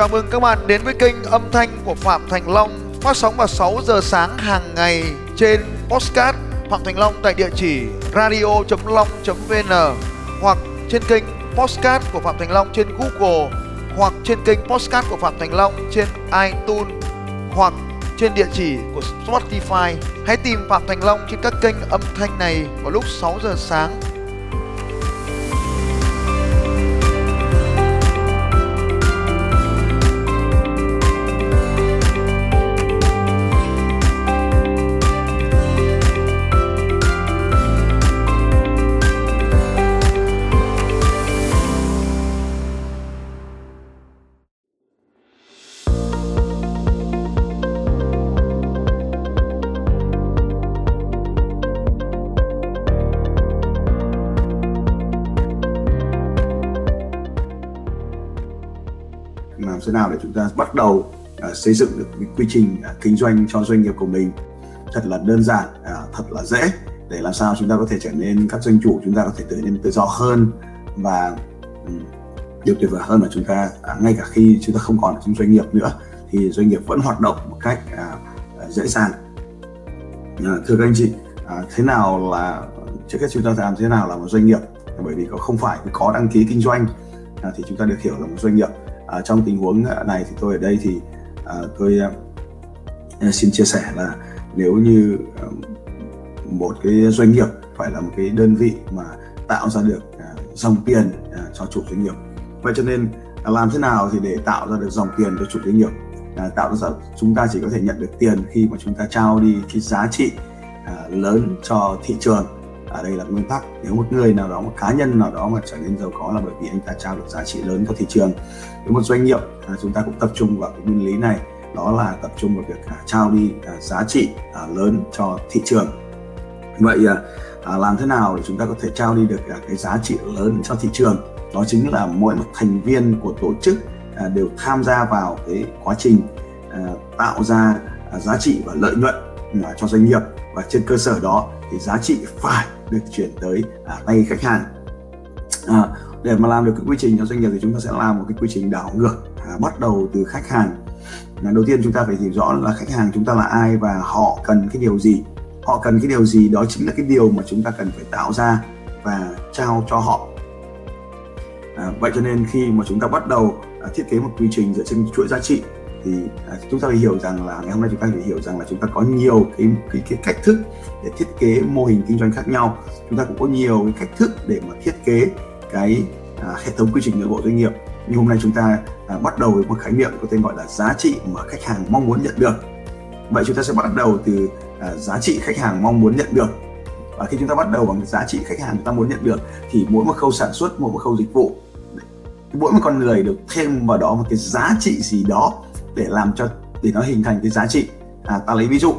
Chào mừng các bạn đến với kênh âm thanh của Phạm Thành Long phát sóng vào 6 giờ sáng hàng ngày trên Postcard Phạm Thành Long tại địa chỉ radio.long.vn hoặc trên kênh Postcard của Phạm Thành Long trên Google hoặc trên kênh Postcard của Phạm Thành Long trên iTunes hoặc trên địa chỉ của Spotify. Hãy tìm Phạm Thành Long trên các kênh âm thanh này vào lúc 6 giờ sáng làm thế nào để chúng ta bắt đầu uh, xây dựng được cái quy trình uh, kinh doanh cho doanh nghiệp của mình? Thật là đơn giản uh, thật là dễ. Để làm sao chúng ta có thể trở nên các doanh chủ chúng ta có thể trở nên tự do hơn và um, điều tuyệt vời hơn là chúng ta uh, ngay cả khi chúng ta không còn trong doanh nghiệp nữa thì doanh nghiệp vẫn hoạt động một cách uh, dễ dàng. Uh, thưa các anh chị uh, thế nào là trước hết chúng ta làm thế nào là một doanh nghiệp? Bởi vì không phải có đăng ký kinh doanh thì chúng ta được hiểu là một doanh nghiệp à, trong tình huống ờ, này thì tôi ở đây thì à, tôi à, xin chia sẻ là nếu như à, một cái doanh nghiệp phải là một cái đơn vị mà tạo ra được à, dòng tiền à, cho chủ doanh nghiệp. Vậy cho nên à, làm thế nào thì để tạo ra được dòng tiền cho chủ doanh nghiệp? À, tạo ra chúng ta chỉ có thể nhận được tiền khi mà chúng ta trao đi cái giá trị à, lớn cho thị trường ở đây là nguyên tắc. Nếu một người nào đó một cá nhân nào đó mà trở nên giàu có là bởi vì anh ta trao được giá trị lớn cho thị trường. Với một doanh nghiệp à, chúng ta cũng tập trung vào cái nguyên lý này. Đó là tập trung vào việc à, trao đi à, giá trị à, lớn cho thị trường. Vậy à, à, làm thế nào để chúng ta có thể trao đi được à, cái giá trị lớn cho thị trường? Đó chính là mỗi một thành viên của tổ chức à, đều tham gia vào cái quá trình à, tạo ra à, giá trị và lợi nhuận à, cho doanh nghiệp. Và trên cơ sở đó thì giá trị phải được chuyển tới à, tay khách hàng. À, để mà làm được cái quy trình cho doanh nghiệp thì chúng ta sẽ làm một cái quy trình đảo ngược à, bắt đầu từ khách hàng. À, đầu tiên chúng ta phải hiểu rõ là khách hàng chúng ta là ai và họ cần cái điều gì. Họ cần cái điều gì đó chính là cái điều mà chúng ta cần phải tạo ra và trao cho họ. À, vậy cho nên khi mà chúng ta bắt đầu à, thiết kế một quy trình dựa trên chuỗi giá trị thì à, chúng ta phải hiểu rằng là ngày hôm nay chúng ta phải hiểu rằng là chúng ta có nhiều cái cái, cái cách thức để thiết kế mô hình kinh doanh khác nhau. Chúng ta cũng có nhiều cái cách thức để mà thiết kế cái à, hệ thống quy trình nội bộ doanh nghiệp. Nhưng hôm nay chúng ta à, bắt đầu với một khái niệm có tên gọi là giá trị mà khách hàng mong muốn nhận được. Vậy chúng ta sẽ bắt đầu từ à, giá trị khách hàng mong muốn nhận được. Và khi chúng ta bắt đầu bằng giá trị khách hàng ta muốn nhận được thì mỗi một khâu sản xuất mỗi một khâu dịch vụ mỗi một con người được thêm vào đó một cái giá trị gì đó để làm cho để nó hình thành cái giá trị. À, ta lấy ví dụ.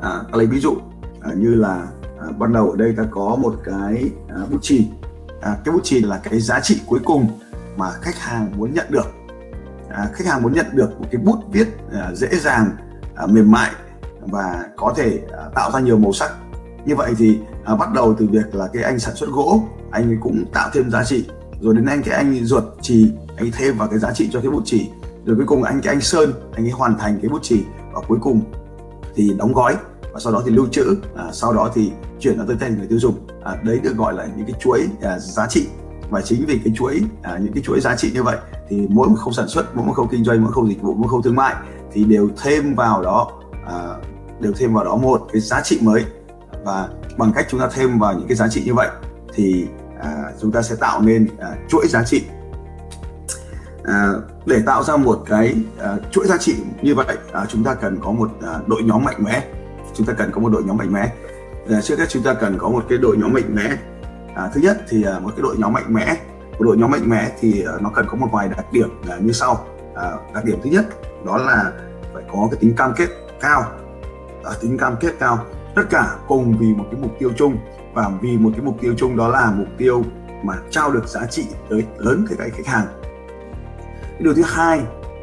À, ta lấy ví dụ à, như là à, ban đầu ở đây ta có một cái à, bút chì. À, cái bút chì là cái giá trị cuối cùng mà khách hàng muốn nhận được. À, khách hàng muốn nhận được một cái bút viết à, dễ dàng à, mềm mại và có thể à, tạo ra nhiều màu sắc. Như vậy thì à, bắt đầu từ việc là cái anh sản xuất gỗ anh cũng tạo thêm giá trị. Rồi đến anh cái anh ruột chì anh thêm vào cái giá trị cho cái bút chì rồi cuối cùng anh cái anh sơn anh ấy hoàn thành cái bút chì và cuối cùng thì đóng gói và sau đó thì lưu trữ à, sau đó thì chuyển nó tới tay người tiêu dùng. À, đấy được gọi là những cái chuỗi à, giá trị. Và chính vì cái chuỗi à, những cái chuỗi giá trị như vậy thì mỗi một khâu sản xuất mỗi một khâu kinh doanh mỗi một khâu dịch vụ mỗi một khâu thương mại thì đều thêm vào đó à, đều thêm vào đó một cái giá trị mới. Và bằng cách chúng ta thêm vào những cái giá trị như vậy thì à, chúng ta sẽ tạo nên à, chuỗi giá trị à, để tạo ra một cái à, chuỗi giá trị như vậy à, chúng ta cần có một à, đội nhóm mạnh mẽ. Chúng ta cần có một đội nhóm mạnh mẽ. À, trước hết chúng ta cần có một cái đội nhóm mạnh mẽ. À, thứ nhất thì à, một cái đội nhóm mạnh mẽ. Một đội nhóm mạnh mẽ thì à, nó cần có một vài đặc điểm à, như sau. À, đặc điểm thứ nhất đó là phải có cái tính cam kết cao. À, tính cam kết cao. Tất cả cùng vì một cái mục tiêu chung. Và vì một cái mục tiêu chung đó là mục tiêu mà trao được giá trị tới lớn tới cái khách hàng điều thứ hai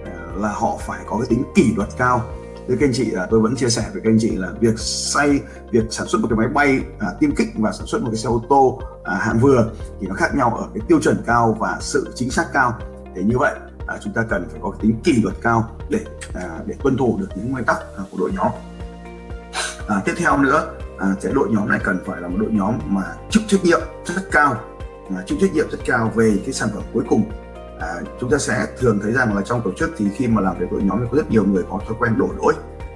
à, là họ phải có cái tính kỷ luật cao. Với các anh chị là tôi vẫn chia sẻ với các anh chị là việc xây việc sản xuất một cái máy bay à, tiêm kích và sản xuất một cái xe ô tô à, hạng vừa thì nó khác nhau ở cái tiêu chuẩn cao và sự chính xác cao. Để như vậy à, chúng ta cần phải có tính kỷ luật cao để à, để tuân thủ được những nguyên tắc à, của đội nhóm. À, tiếp theo nữa à, cái đội nhóm này cần phải là một đội nhóm mà chịu trách nhiệm rất cao à, chịu trách nhiệm rất cao về cái sản phẩm cuối cùng à, chúng ta sẽ thường thấy rằng là trong tổ chức thì khi mà làm việc đội nhóm thì có rất nhiều người có thói quen đổ lỗi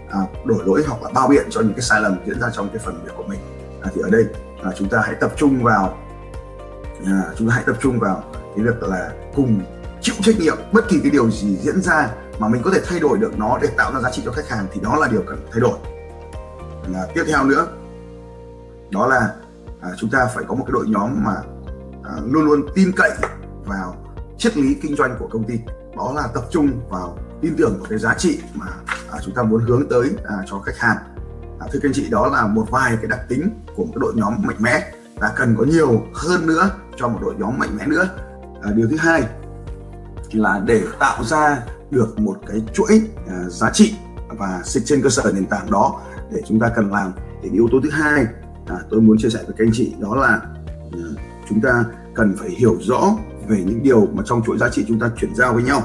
à, đổ lỗi hoặc là bao biện cho những cái sai lầm diễn ra trong cái phần việc của mình. À, thì ở đây à, chúng ta hãy tập trung vào à, chúng ta hãy tập trung vào cái việc là cùng chịu trách nhiệm bất kỳ cái điều gì diễn ra mà mình có thể thay đổi được nó để tạo ra giá trị cho khách hàng thì đó là điều cần thay đổi. À, tiếp theo nữa đó là à, chúng ta phải có một cái đội nhóm mà à, luôn luôn tin cậy vào triết lý kinh doanh của công ty. Đó là tập trung vào tin tưởng vào cái giá trị mà à, chúng ta muốn hướng tới à, cho khách hàng. À, thưa các anh chị đó là một vài cái đặc tính của một cái đội nhóm mạnh mẽ và cần có nhiều hơn nữa cho một đội nhóm mạnh mẽ nữa. À, điều thứ hai là để tạo ra được một cái chuỗi à, giá trị và trên cơ sở nền tảng đó để chúng ta cần làm. Thì yếu tố thứ hai à, tôi muốn chia sẻ với các anh chị đó là à, chúng ta cần phải hiểu rõ về những điều mà trong chuỗi giá trị chúng ta chuyển giao với nhau.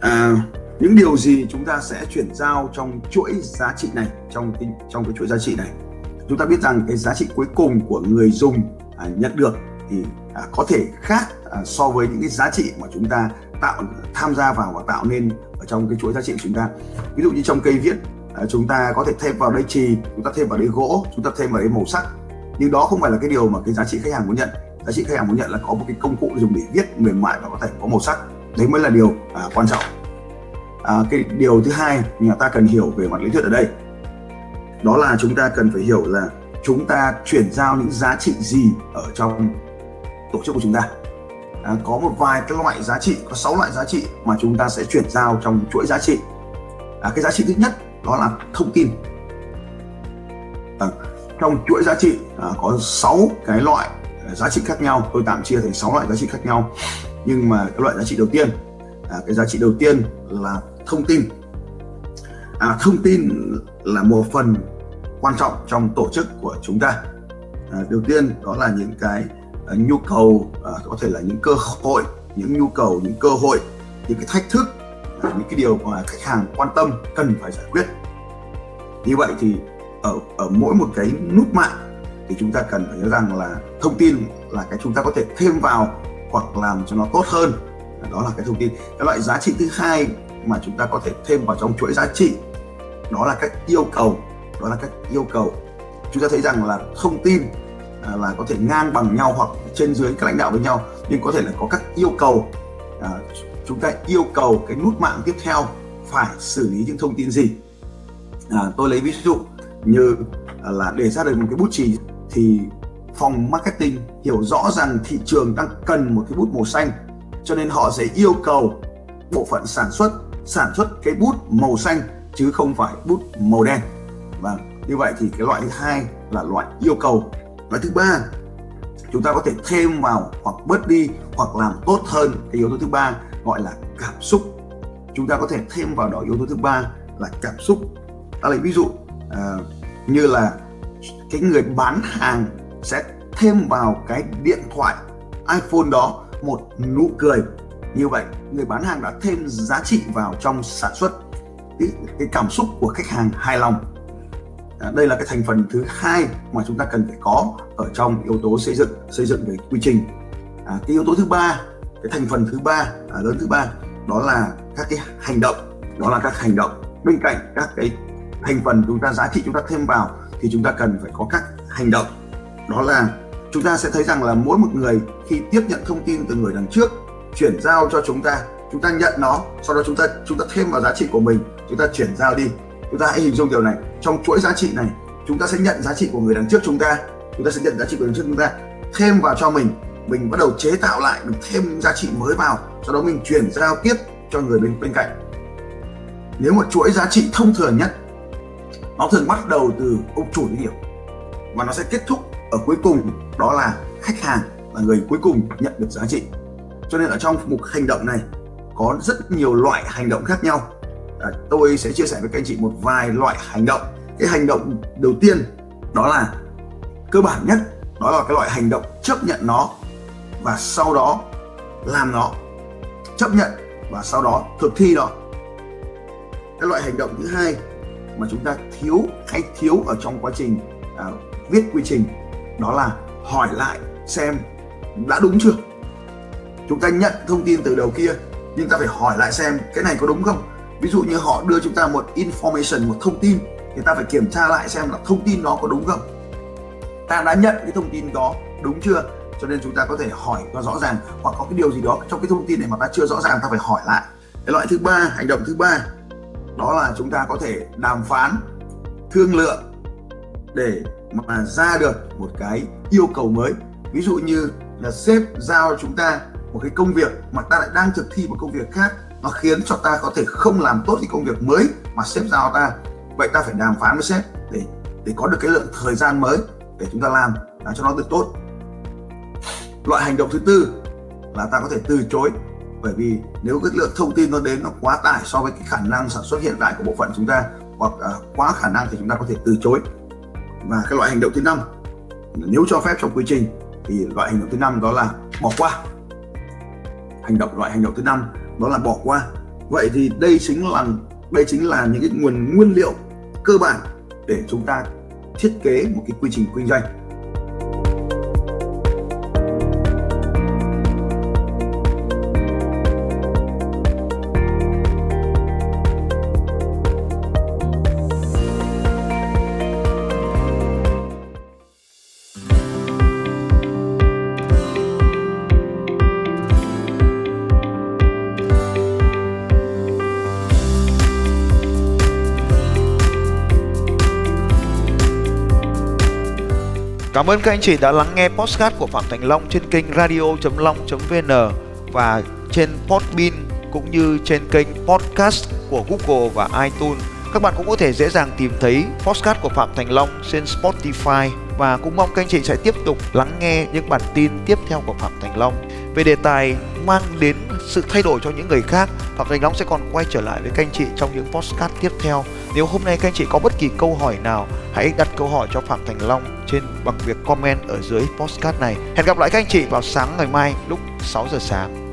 À, những điều gì chúng ta sẽ chuyển giao trong chuỗi giá trị này trong cái, trong cái chuỗi giá trị này? Chúng ta biết rằng cái giá trị cuối cùng của người dùng à, nhận được thì à, có thể khác à, so với những cái giá trị mà chúng ta tạo tham gia vào và tạo nên ở trong cái chuỗi giá trị của chúng ta. Ví dụ như trong cây viết à, chúng ta có thể thêm vào đây trì chúng ta thêm vào đây gỗ chúng ta thêm vào đây màu sắc. Nhưng đó không phải là cái điều mà cái giá trị khách hàng muốn nhận giá trị khách hàng muốn nhận là có một cái công cụ dùng để viết mềm mại và có thể có màu sắc. Đấy mới là điều à, quan trọng. À, cái điều thứ hai nhà ta cần hiểu về mặt lý thuyết ở đây. Đó là chúng ta cần phải hiểu là chúng ta chuyển giao những giá trị gì ở trong tổ chức của chúng ta. À, có một vài cái loại giá trị có 6 loại giá trị mà chúng ta sẽ chuyển giao trong chuỗi giá trị. À, cái giá trị thứ nhất đó là thông tin. À, trong chuỗi giá trị à, có 6 cái loại giá trị khác nhau. Tôi tạm chia thành 6 loại giá trị khác nhau. Nhưng mà cái loại giá trị đầu tiên à, cái giá trị đầu tiên là thông tin. À, thông tin là một phần quan trọng trong tổ chức của chúng ta. À, đầu tiên đó là những cái à, nhu cầu à, có thể là những cơ hội những nhu cầu những cơ hội những cái thách thức à, những cái điều mà khách hàng quan tâm cần phải giải quyết. Như vậy thì ở ở mỗi một cái nút mạng thì chúng ta cần phải nhớ rằng là thông tin là cái chúng ta có thể thêm vào hoặc làm cho nó tốt hơn. Đó là cái thông tin. Cái loại giá trị thứ hai mà chúng ta có thể thêm vào trong chuỗi giá trị đó là các yêu cầu. Đó là các yêu cầu. Chúng ta thấy rằng là thông tin à, là có thể ngang bằng nhau hoặc trên dưới các lãnh đạo với nhau nhưng có thể là có các yêu cầu. À, chúng ta yêu cầu cái nút mạng tiếp theo phải xử lý những thông tin gì. À, tôi lấy ví dụ như là để ra được một cái bút chì thì phòng marketing hiểu rõ rằng thị trường đang cần một cái bút màu xanh cho nên họ sẽ yêu cầu bộ phận sản xuất sản xuất cái bút màu xanh chứ không phải bút màu đen. Và như vậy thì cái loại thứ hai là loại yêu cầu. Loại thứ ba chúng ta có thể thêm vào hoặc bớt đi hoặc làm tốt hơn cái yếu tố thứ ba gọi là cảm xúc. Chúng ta có thể thêm vào đó yếu tố thứ ba là cảm xúc. Ta lấy ví dụ uh, như là cái người bán hàng sẽ thêm vào cái điện thoại iPhone đó một nụ cười. Như vậy người bán hàng đã thêm giá trị vào trong sản xuất. Cái, cái cảm xúc của khách hàng hài lòng. À, đây là cái thành phần thứ hai mà chúng ta cần phải có ở trong yếu tố xây dựng xây dựng về quy trình. À, cái yếu tố thứ ba cái thành phần thứ ba à, lớn thứ ba đó là các cái hành động. Đó là các hành động. Bên cạnh các cái thành phần chúng ta giá trị chúng ta thêm vào thì chúng ta cần phải có các hành động. Đó là chúng ta sẽ thấy rằng là mỗi một người khi tiếp nhận thông tin từ người đằng trước, chuyển giao cho chúng ta chúng ta nhận nó, sau đó chúng ta chúng ta thêm vào giá trị của mình, chúng ta chuyển giao đi. Chúng ta hãy hình dung điều này. Trong chuỗi giá trị này, chúng ta sẽ nhận giá trị của người đằng trước chúng ta chúng ta sẽ nhận giá trị của người đằng trước chúng ta thêm vào cho mình. Mình bắt đầu chế tạo lại, mình thêm giá trị mới vào, sau đó mình chuyển giao tiếp cho người bên bên cạnh. Nếu một chuỗi giá trị thông thường nhất nó thường bắt đầu từ ông chủ doanh nghiệp và nó sẽ kết thúc ở cuối cùng đó là khách hàng là người cuối cùng nhận được giá trị. Cho nên ở trong mục hành động này có rất nhiều loại hành động khác nhau. À, tôi sẽ chia sẻ với các anh chị một vài loại hành động. Cái hành động đầu tiên đó là cơ bản nhất đó là cái loại hành động chấp nhận nó và sau đó làm nó. Chấp nhận và sau đó thực thi nó. Cái loại hành động thứ hai mà chúng ta thiếu hay thiếu ở trong quá trình à, viết quy trình đó là hỏi lại xem đã đúng chưa? Chúng ta nhận thông tin từ đầu kia nhưng ta phải hỏi lại xem cái này có đúng không? Ví dụ như họ đưa chúng ta một information một thông tin thì ta phải kiểm tra lại xem là thông tin đó có đúng không? Ta đã nhận cái thông tin đó đúng chưa? Cho nên chúng ta có thể hỏi cho rõ ràng hoặc có cái điều gì đó trong cái thông tin này mà ta chưa rõ ràng ta phải hỏi lại. Cái loại thứ ba hành động thứ ba đó là chúng ta có thể đàm phán thương lượng để mà ra được một cái yêu cầu mới. Ví dụ như là sếp giao chúng ta một cái công việc mà ta lại đang thực thi một công việc khác, nó khiến cho ta có thể không làm tốt cái công việc mới mà sếp giao ta. Vậy ta phải đàm phán với sếp để để có được cái lượng thời gian mới để chúng ta làm làm cho nó được tốt. Loại hành động thứ tư là ta có thể từ chối bởi vì nếu cái lượng thông tin nó đến nó quá tải so với cái khả năng sản xuất hiện tại của bộ phận chúng ta hoặc uh, quá khả năng thì chúng ta có thể từ chối. Và cái loại hành động thứ năm nếu cho phép trong quy trình thì loại hành động thứ năm đó là bỏ qua. Hành động loại hành động thứ năm đó là bỏ qua. Vậy thì đây chính là đây chính là những cái nguồn nguyên liệu cơ bản để chúng ta thiết kế một cái quy trình kinh doanh. Cảm ơn các anh chị đã lắng nghe podcast của Phạm Thành Long trên kênh radio.long.vn và trên Podbean cũng như trên kênh podcast của Google và iTunes. Các bạn cũng có thể dễ dàng tìm thấy podcast của Phạm Thành Long trên Spotify và cũng mong các anh chị sẽ tiếp tục lắng nghe những bản tin tiếp theo của Phạm Thành Long về đề tài mang đến sự thay đổi cho những người khác. Phạm Thành Long sẽ còn quay trở lại với các anh chị trong những podcast tiếp theo. Nếu hôm nay các anh chị có bất kỳ câu hỏi nào, hãy đặt câu hỏi cho Phạm Thành Long trên bằng việc comment ở dưới podcast này. Hẹn gặp lại các anh chị vào sáng ngày mai lúc 6 giờ sáng.